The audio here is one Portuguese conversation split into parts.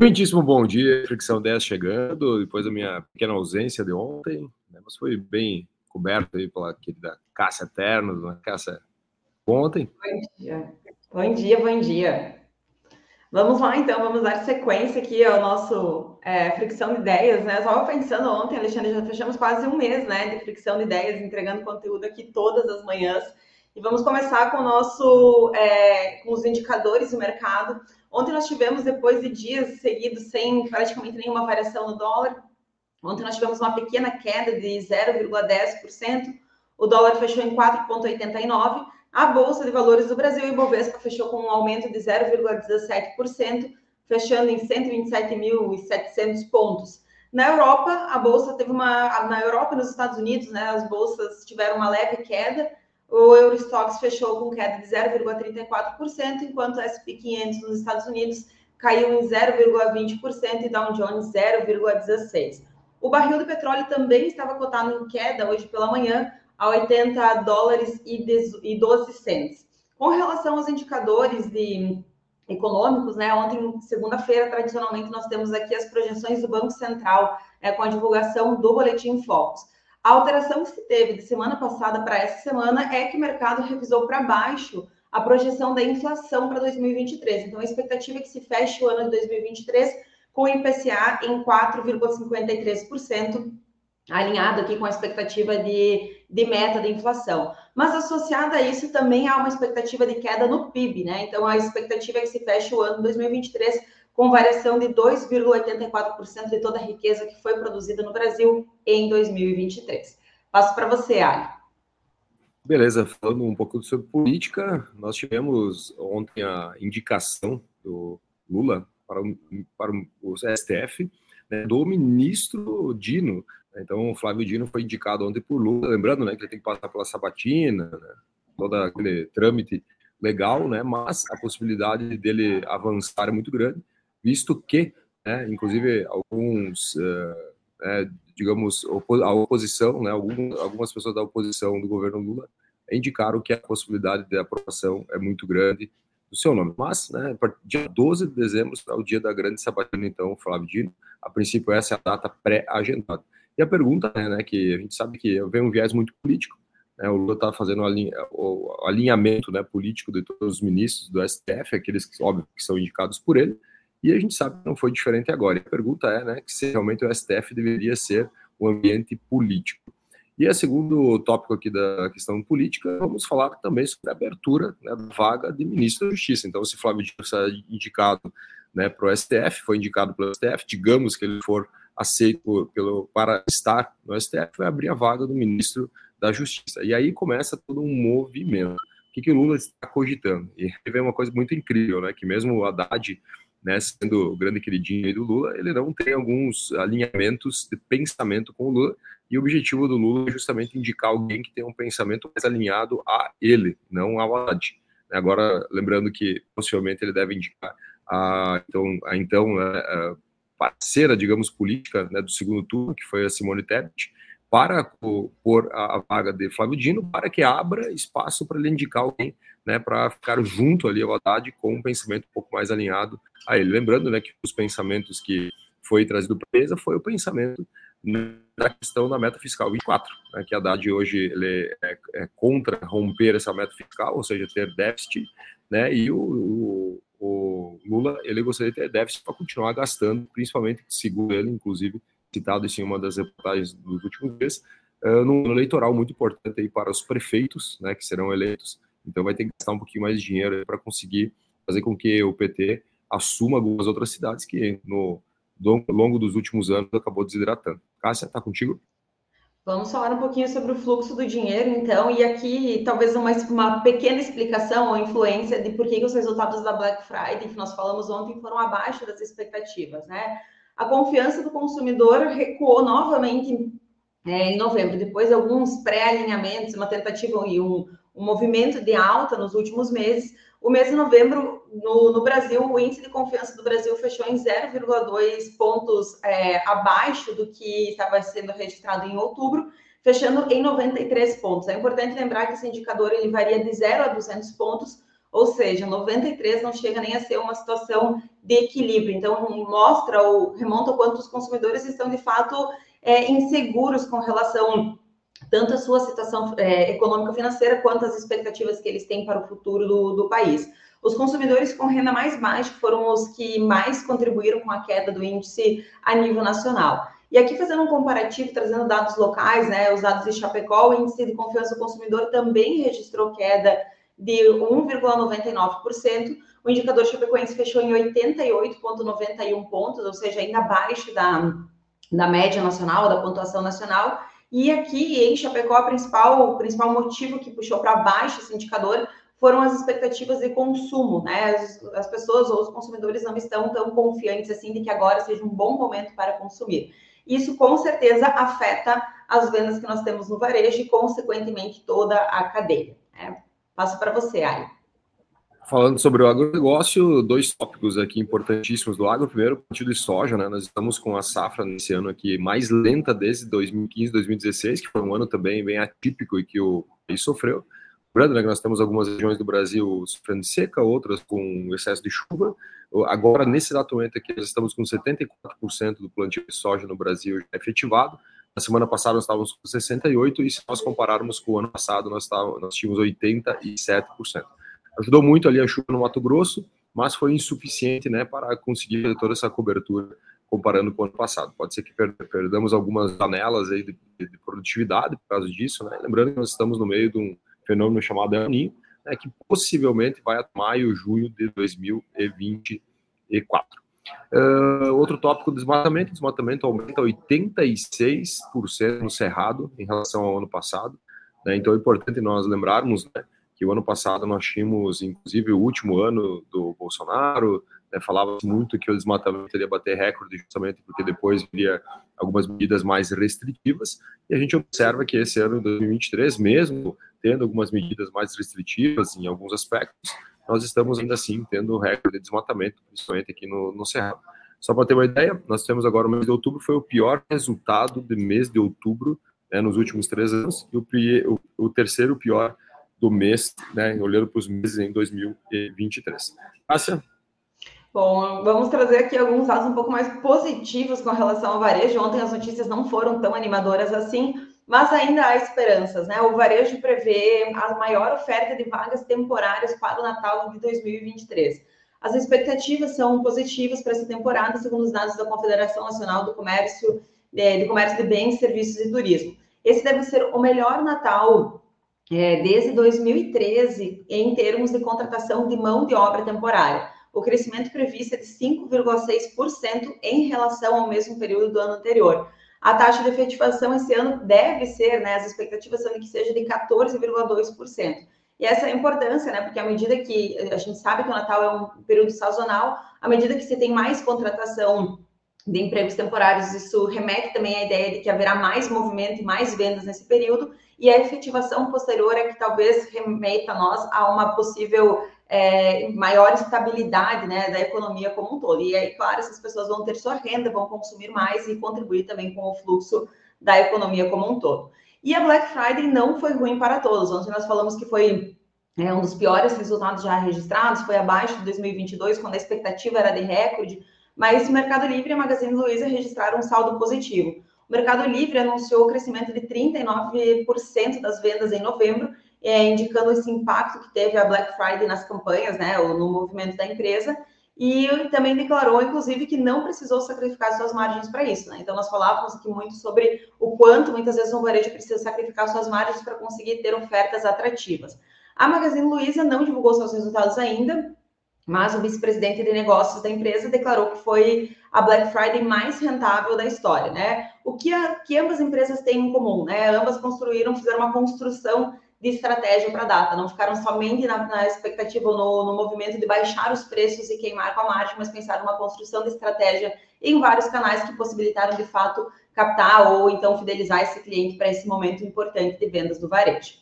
Muitíssimo bom dia, Fricção 10 chegando, depois da minha pequena ausência de ontem, né, mas foi bem coberto aí pela querida Cássia Ternos, uma Cássia ontem. Bom dia, bom dia, bom dia. Vamos lá, então, vamos dar sequência aqui ao nosso é, Fricção de Ideias, né? Estava pensando ontem, Alexandre, já fechamos quase um mês, né, de Fricção de Ideias, entregando conteúdo aqui todas as manhãs. E vamos começar com o nosso, é, com os indicadores do mercado. Ontem nós tivemos, depois de dias seguidos sem praticamente nenhuma variação no dólar, ontem nós tivemos uma pequena queda de 0,10%, o dólar fechou em 4,89%, a Bolsa de Valores do Brasil, e Bovespa, fechou com um aumento de 0,17%, fechando em 127.700 pontos. Na Europa, a bolsa teve uma. Na Europa e nos Estados Unidos, né, as bolsas tiveram uma leve queda. O Eurostox fechou com queda de 0,34%, enquanto o SP 500 nos Estados Unidos caiu em 0,20% e Dow Jones 0,16%. O barril de petróleo também estava cotado em queda hoje pela manhã a 80 dólares e 12 cents. Com relação aos indicadores de econômicos, né? Ontem, segunda-feira, tradicionalmente, nós temos aqui as projeções do Banco Central é, com a divulgação do Boletim Focus. A alteração que se teve de semana passada para essa semana é que o mercado revisou para baixo a projeção da inflação para 2023. Então, a expectativa é que se feche o ano de 2023 com o IPCA em 4,53%, alinhado aqui com a expectativa de, de meta de inflação. Mas associada a isso também há uma expectativa de queda no PIB, né? Então, a expectativa é que se feche o ano de 2023 com variação de 2,84% de toda a riqueza que foi produzida no Brasil em 2023. Passo para você, Ali. Beleza, falando um pouco sobre política, nós tivemos ontem a indicação do Lula para o, para o STF né, do ministro Dino. Então, o Flávio Dino foi indicado ontem por Lula, lembrando né, que ele tem que passar pela sabatina, né, todo aquele trâmite legal, né, mas a possibilidade dele avançar é muito grande visto que, né, inclusive, alguns, uh, digamos, a oposição, né, algumas pessoas da oposição do governo Lula indicaram que a possibilidade de aprovação é muito grande do seu nome. Mas, né, dia 12 de dezembro será o dia da grande sabatina, então, Flávio Dino. A princípio, essa é a data pré-agendada. E a pergunta é, né, que a gente sabe que vem um viés muito político, né, o Lula está fazendo o alinhamento né, político de todos os ministros do STF, aqueles que, óbvio, que são indicados por ele, e a gente sabe que não foi diferente agora. E a pergunta é, né, que se realmente o STF deveria ser um ambiente político. E a segundo tópico aqui da questão política, vamos falar também sobre a abertura né, da vaga de ministro da Justiça. Então, se Flávio Dino está indicado né, para o STF, foi indicado pelo STF, digamos que ele for aceito pelo, para estar no STF, vai abrir a vaga do ministro da Justiça. E aí começa todo um movimento. O que, que o Lula está cogitando? E vem uma coisa muito incrível, né, que mesmo o Haddad né, sendo o grande queridinho do Lula, ele não tem alguns alinhamentos de pensamento com o Lula, e o objetivo do Lula é justamente indicar alguém que tem um pensamento mais alinhado a ele, não ao Haddad. Agora, lembrando que possivelmente ele deve indicar a então, a, então né, a parceira, digamos, política né, do segundo turno, que foi a Simone Tebet, para pôr a vaga de Flávio Dino, para que abra espaço para ele indicar alguém né, para ficar junto ali ao Haddad com um pensamento um pouco mais alinhado a ele. Lembrando né, que os pensamentos que foi trazido para a mesa foi o pensamento da questão da meta fiscal 24, né, que a Haddad hoje ele é, é, contra romper essa meta fiscal, ou seja, ter déficit, né, e o, o, o Lula ele gostaria de ter déficit para continuar gastando, principalmente, segundo ele, inclusive, citado em uma das reportagens dos últimos dias, uh, num eleitoral muito importante aí para os prefeitos, né, que serão eleitos, então vai ter que gastar um pouquinho mais de dinheiro para conseguir fazer com que o PT assuma algumas outras cidades que no longo dos últimos anos acabou desidratando. Cássia, está contigo? Vamos falar um pouquinho sobre o fluxo do dinheiro, então, e aqui talvez uma, uma pequena explicação ou influência de por que os resultados da Black Friday, que nós falamos ontem, foram abaixo das expectativas, né? A confiança do consumidor recuou novamente é, em novembro, depois de alguns pré-alinhamentos, uma tentativa e um, um movimento de alta nos últimos meses. O mês de novembro, no, no Brasil, o índice de confiança do Brasil fechou em 0,2 pontos é, abaixo do que estava sendo registrado em outubro, fechando em 93 pontos. É importante lembrar que esse indicador ele varia de 0 a 200 pontos, ou seja, 93 não chega nem a ser uma situação de equilíbrio. Então, mostra ou remonta o quanto os consumidores estão, de fato, é, inseguros com relação tanto à sua situação é, financeira quanto às expectativas que eles têm para o futuro do, do país. Os consumidores com renda mais baixa foram os que mais contribuíram com a queda do índice a nível nacional. E aqui fazendo um comparativo, trazendo dados locais, né, os dados de Chapecó, o índice de confiança do consumidor também registrou queda de 1,99%. O indicador chapecoense fechou em 88,91 pontos, ou seja, ainda abaixo da, da média nacional, da pontuação nacional. E aqui em Chapecó, a principal, o principal motivo que puxou para baixo esse indicador foram as expectativas de consumo, né? As, as, pessoas ou os consumidores não estão tão confiantes assim de que agora seja um bom momento para consumir. Isso com certeza afeta as vendas que nós temos no varejo e, consequentemente, toda a cadeia. Né? Passo para você, Ari. Falando sobre o agronegócio, dois tópicos aqui importantíssimos do agro. Primeiro, o plantio de soja, né? Nós estamos com a safra nesse ano aqui mais lenta desde 2015, 2016, que foi um ano também bem atípico e que o país sofreu. Lembrando né, que nós temos algumas regiões do Brasil sofrendo seca, outras com excesso de chuva. Agora, nesse exato momento aqui, nós estamos com 74% do plantio de soja no Brasil efetivado. Na semana passada nós estávamos com 68% e se nós compararmos com o ano passado, nós, nós tínhamos 87%. Ajudou muito ali a chuva no Mato Grosso, mas foi insuficiente né, para conseguir fazer toda essa cobertura comparando com o ano passado. Pode ser que perdamos algumas janelas aí de, de produtividade por causa disso, né? Lembrando que nós estamos no meio de um fenômeno chamado El Niño, né, que possivelmente vai até maio, junho de 2024. Uh, outro tópico, desmatamento. Desmatamento aumenta 86% no Cerrado em relação ao ano passado. Né? Então é importante nós lembrarmos né, que o ano passado nós tínhamos, inclusive, o último ano do Bolsonaro, né, falava muito que o desmatamento iria bater recorde justamente porque depois viria algumas medidas mais restritivas, e a gente observa que esse ano, 2023, mesmo tendo algumas medidas mais restritivas em alguns aspectos, nós estamos ainda assim tendo recorde de desmatamento, principalmente aqui no, no Cerrado. Só para ter uma ideia, nós temos agora o mês de outubro, foi o pior resultado de mês de outubro né, nos últimos três anos, e o, o, terceiro pior do mês, né, olhando para os meses em 2023. Cássia? Bom, vamos trazer aqui alguns dados um pouco mais positivos com relação ao varejo. Ontem as notícias não foram tão animadoras assim, mas ainda há esperanças, né? O varejo prevê a maior oferta de vagas temporárias para o Natal de 2023. As expectativas são positivas para essa temporada, segundo os dados da Confederação Nacional do Comércio, é, de, Comércio de Bens, Serviços e Turismo. Esse deve ser o melhor Natal é, desde 2013 em termos de contratação de mão de obra temporária. O crescimento previsto é de 5,6% em relação ao mesmo período do ano anterior. A taxa de efetivação esse ano deve ser, né, as expectativas são de que seja de 14,2%. E essa é a importância, né? Porque à medida que a gente sabe que o Natal é um período sazonal, à medida que você tem mais contratação de empregos temporários, isso remete também à ideia de que haverá mais movimento e mais vendas nesse período, e a efetivação posterior é que talvez remeta a nós a uma possível é, maior estabilidade né, da economia como um todo. E aí, claro, essas pessoas vão ter sua renda, vão consumir mais e contribuir também com o fluxo da economia como um todo. E a Black Friday não foi ruim para todos. Ontem nós falamos que foi é, um dos piores resultados já registrados, foi abaixo de 2022, quando a expectativa era de recorde, mas o Mercado Livre e a Magazine Luiza registraram um saldo positivo. O Mercado Livre anunciou o crescimento de 39% das vendas em novembro é, indicando esse impacto que teve a Black Friday nas campanhas, né, ou no movimento da empresa, e também declarou, inclusive, que não precisou sacrificar suas margens para isso. Né? Então, nós falávamos aqui muito sobre o quanto, muitas vezes, o varejo precisa sacrificar suas margens para conseguir ter ofertas atrativas. A Magazine Luiza não divulgou seus resultados ainda, mas o vice-presidente de negócios da empresa declarou que foi a Black Friday mais rentável da história, né? O que, a, que ambas empresas têm em comum, né? Ambas construíram, fizeram uma construção de estratégia para a data, não ficaram somente na, na expectativa no, no, movimento de baixar os preços e queimar com a margem, mas pensaram numa construção de estratégia em vários canais que possibilitaram de fato captar ou então fidelizar esse cliente para esse momento importante de vendas do varejo.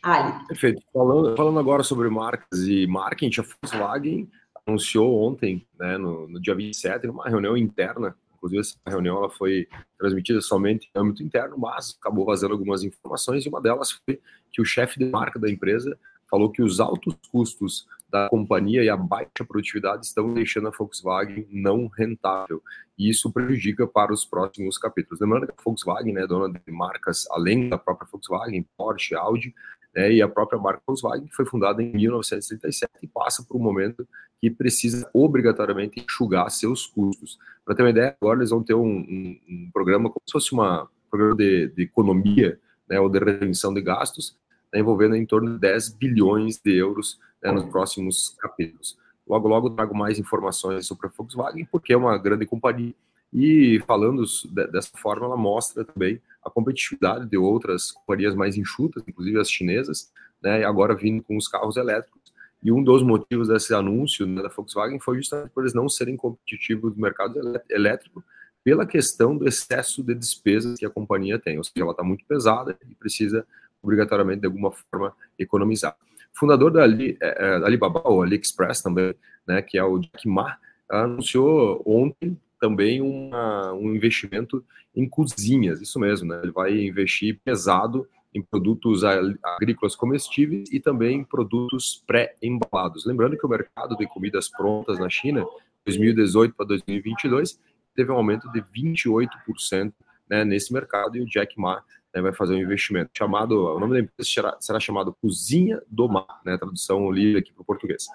Ali. Perfeito. Falando, falando agora sobre marcas e marketing, a Volkswagen anunciou ontem, né, no, no dia 27, numa reunião interna, Inclusive, essa reunião ela foi transmitida somente em âmbito interno, mas acabou vazando algumas informações e uma delas foi que o chefe de marca da empresa falou que os altos custos da companhia e a baixa produtividade estão deixando a Volkswagen não rentável. E isso prejudica para os próximos capítulos. Lembrando que a Volkswagen é dona de marcas além da própria Volkswagen, Porsche, Audi, né, e a própria marca Volkswagen, que foi fundada em 1937 e passa por um momento que precisa obrigatoriamente enxugar seus custos. Para ter uma ideia, agora eles vão ter um, um, um programa como se fosse um programa de, de economia né, ou de retenção de gastos, né, envolvendo em torno de 10 bilhões de euros né, nos próximos capítulos. Logo, logo trago mais informações sobre a Volkswagen, porque é uma grande companhia e falando dessa forma, ela mostra também a competitividade de outras companhias mais enxutas, inclusive as chinesas, né, agora vindo com os carros elétricos. E um dos motivos desse anúncio né, da Volkswagen foi justamente por eles não serem competitivos no mercado elétrico, pela questão do excesso de despesas que a companhia tem, ou seja, ela está muito pesada e precisa obrigatoriamente de alguma forma economizar fundador da, Ali, é, é, Alibaba, ou AliExpress também, né, que é o Jack Ma, anunciou ontem também uma, um investimento em cozinhas, isso mesmo, né? Ele vai investir pesado em produtos agrícolas comestíveis e também em produtos pré-embalados. Lembrando que o mercado de comidas prontas na China, 2018 para 2022, teve um aumento de 28% né, nesse mercado e o Jack Ma né, vai fazer um investimento chamado, o nome da empresa será, será chamado Cozinha do Mar, né, tradução livre aqui para o português.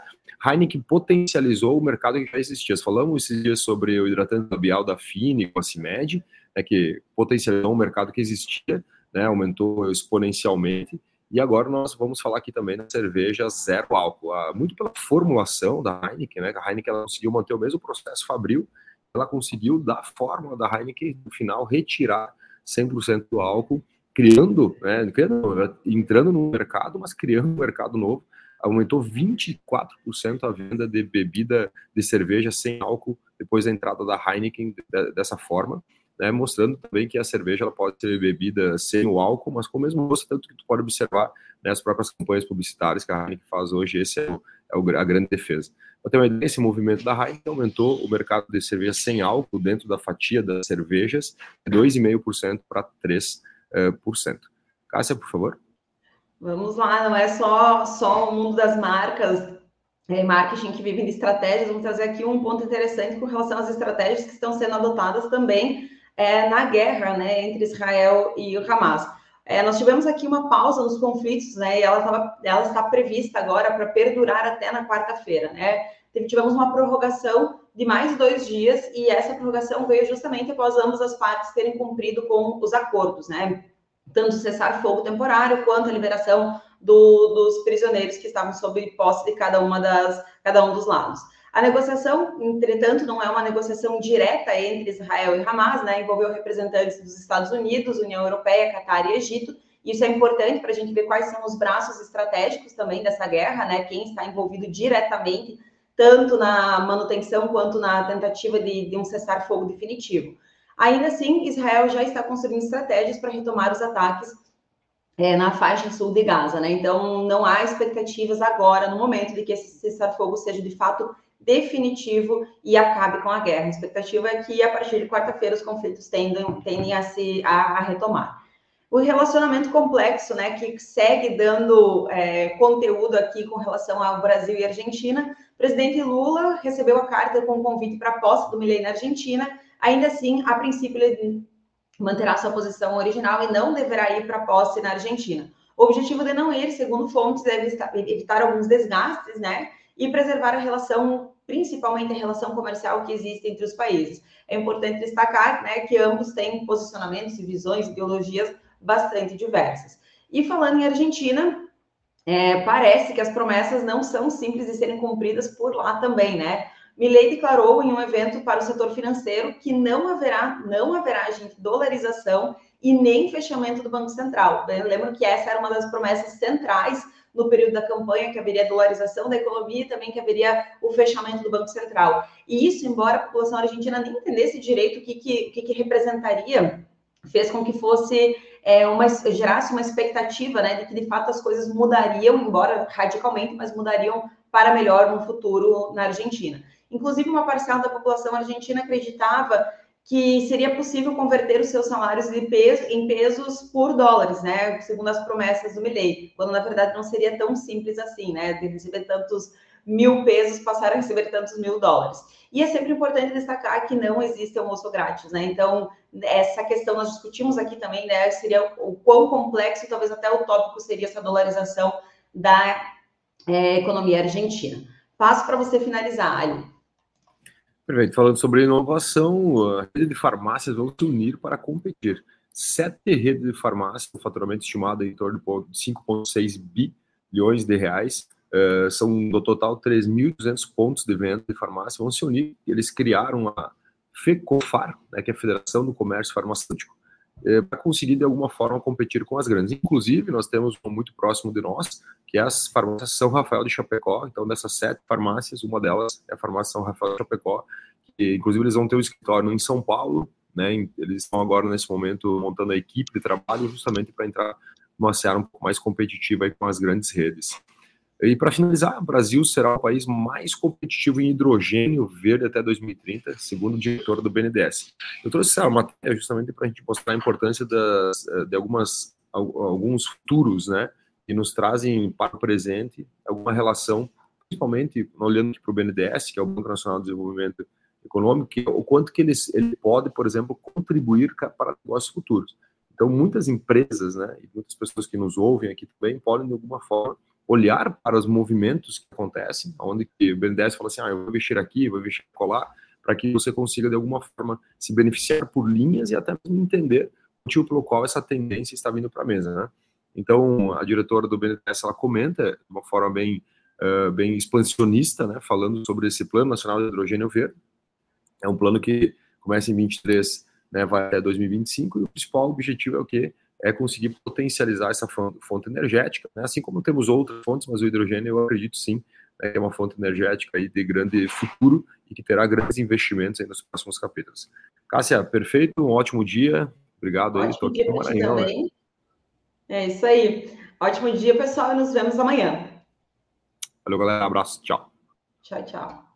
Heineken potencializou o mercado que já existia. Falamos esses dias sobre o hidratante labial da Fini com a CIMED, né, que potencializou um mercado que existia, né, aumentou exponencialmente, e agora nós vamos falar aqui também da cerveja zero álcool, ah, muito pela formulação da Heineken, né, a Heineken ela conseguiu manter o mesmo processo fabril, ela conseguiu, da fórmula da Heineken, no final, retirar 100% do álcool, criando, né, criando, entrando no mercado, mas criando um mercado novo. Aumentou 24% a venda de bebida de cerveja sem álcool depois da entrada da Heineken dessa forma, né, mostrando também que a cerveja ela pode ser bebida sem o álcool, mas com o mesmo gosto, tanto que tu pode observar né, as próprias campanhas publicitárias que a Heineken faz hoje, esse é, o, é o, a grande defesa. Ideia, esse movimento da Heineken aumentou o mercado de cerveja sem álcool dentro da fatia das cervejas de 2,5% para 3%. Cássia, por favor. Vamos lá, não é só, só o mundo das marcas, é, marketing que vivem de estratégias, vamos trazer aqui um ponto interessante com relação às estratégias que estão sendo adotadas também é, na guerra né, entre Israel e o Hamas. É, nós tivemos aqui uma pausa nos conflitos, né? E ela, tava, ela está prevista agora para perdurar até na quarta-feira, né? Tivemos uma prorrogação de mais dois dias e essa prorrogação veio justamente após ambas as partes terem cumprido com os acordos, né? Tanto cessar fogo temporário quanto a liberação do, dos prisioneiros que estavam sob posse de cada uma das cada um dos lados. A negociação, entretanto, não é uma negociação direta entre Israel e Hamas, né? Envolveu representantes dos Estados Unidos, União Europeia, Catar e Egito. Isso é importante para a gente ver quais são os braços estratégicos também dessa guerra, né? Quem está envolvido diretamente, tanto na manutenção quanto na tentativa de, de um cessar-fogo definitivo. Ainda assim, Israel já está construindo estratégias para retomar os ataques é, na faixa sul de Gaza, né? Então, não há expectativas agora, no momento, de que esse cessar-fogo seja de fato definitivo e acabe com a guerra. A expectativa é que a partir de quarta-feira os conflitos tendem, tendem a se a, a, retomar. O relacionamento complexo, né, que segue dando é, conteúdo aqui com relação ao Brasil e Argentina. O presidente Lula recebeu a carta com o convite para a posse do Milei na Argentina. Ainda assim, a princípio, ele manterá sua posição original e não deverá ir para a posse na Argentina. O objetivo de não ir, segundo fontes, é evitar alguns desgastes, né? E preservar a relação principalmente a relação comercial que existe entre os países. É importante destacar né, que ambos têm posicionamentos e visões, ideologias bastante diversas. E falando em Argentina, é, parece que as promessas não são simples de serem cumpridas por lá também, né? Milley declarou em um evento para o setor financeiro que não haverá, não haverá, gente, dolarização e nem fechamento do Banco Central. Lembro que essa era uma das promessas centrais no período da campanha, que haveria dolarização da economia e também que haveria o fechamento do Banco Central. E isso, embora a população argentina nem entendesse direito o que, que, que, que representaria, fez com que fosse é, uma, gerasse uma expectativa né, de que de fato as coisas mudariam, embora radicalmente, mas mudariam para melhor no futuro na Argentina. Inclusive, uma parcela da população argentina acreditava que seria possível converter os seus salários peso, em pesos por dólares, né? Segundo as promessas do Milley, quando na verdade não seria tão simples assim, né? De receber tantos mil pesos passar a receber tantos mil dólares. E é sempre importante destacar que não existe almoço grátis, né? Então, essa questão nós discutimos aqui também, né? Seria o quão complexo, talvez até utópico seria essa dolarização da é, economia argentina. Passo para você finalizar, Ali. Perfeito. Falando sobre inovação, a rede de farmácias vão se unir para competir. Sete redes de farmácias, com faturamento estimado em torno de 5,6 bilhões de reais, uh, são no total 3.200 pontos de venda de farmácia, vão se unir eles criaram a FECOFAR, né, que é a Federação do Comércio Farmacêutico, uh, para conseguir de alguma forma competir com as grandes. Inclusive, nós temos um muito próximo de nós, que é as farmácias São Rafael de Chapecó. Então, dessas sete farmácias, uma delas é a farmácia São Rafael de Chapecó, que inclusive eles vão ter um escritório em São Paulo, né? Eles estão agora nesse momento montando a equipe de trabalho justamente para entrar numa seara um pouco mais competitiva com as grandes redes. E para finalizar, o Brasil será o país mais competitivo em hidrogênio verde até 2030, segundo o diretor do BNDES. Eu trouxe essa matéria justamente para a gente mostrar a importância das, de algumas, alguns futuros, né? que nos trazem para o presente alguma relação, principalmente olhando para o BNDES, que é o Banco Nacional de Desenvolvimento Econômico, que, o quanto que ele, ele pode, por exemplo, contribuir para negócios futuros. Então, muitas empresas, né, e muitas pessoas que nos ouvem aqui também podem, de alguma forma, olhar para os movimentos que acontecem, onde o BNDES fala assim, ah, eu vou investir aqui, vou investir colar, para que você consiga, de alguma forma, se beneficiar por linhas e até mesmo entender o motivo pelo qual essa tendência está vindo para a mesa, né? Então, a diretora do BNDES, ela comenta de uma forma bem, uh, bem expansionista, né, falando sobre esse Plano Nacional de Hidrogênio Verde. É um plano que começa em 23, né, vai até 2025, e o principal objetivo é o quê? É conseguir potencializar essa fonte energética, né, assim como temos outras fontes, mas o hidrogênio, eu acredito sim, né, que é uma fonte energética aí de grande futuro e que terá grandes investimentos aí nos próximos capítulos. Cássia, perfeito, um ótimo dia, obrigado aí, estou aqui no Maranhão. Né? Também. É isso aí. Ótimo dia, pessoal, e nos vemos amanhã. Valeu, galera. Abraço. Tchau. Tchau, tchau.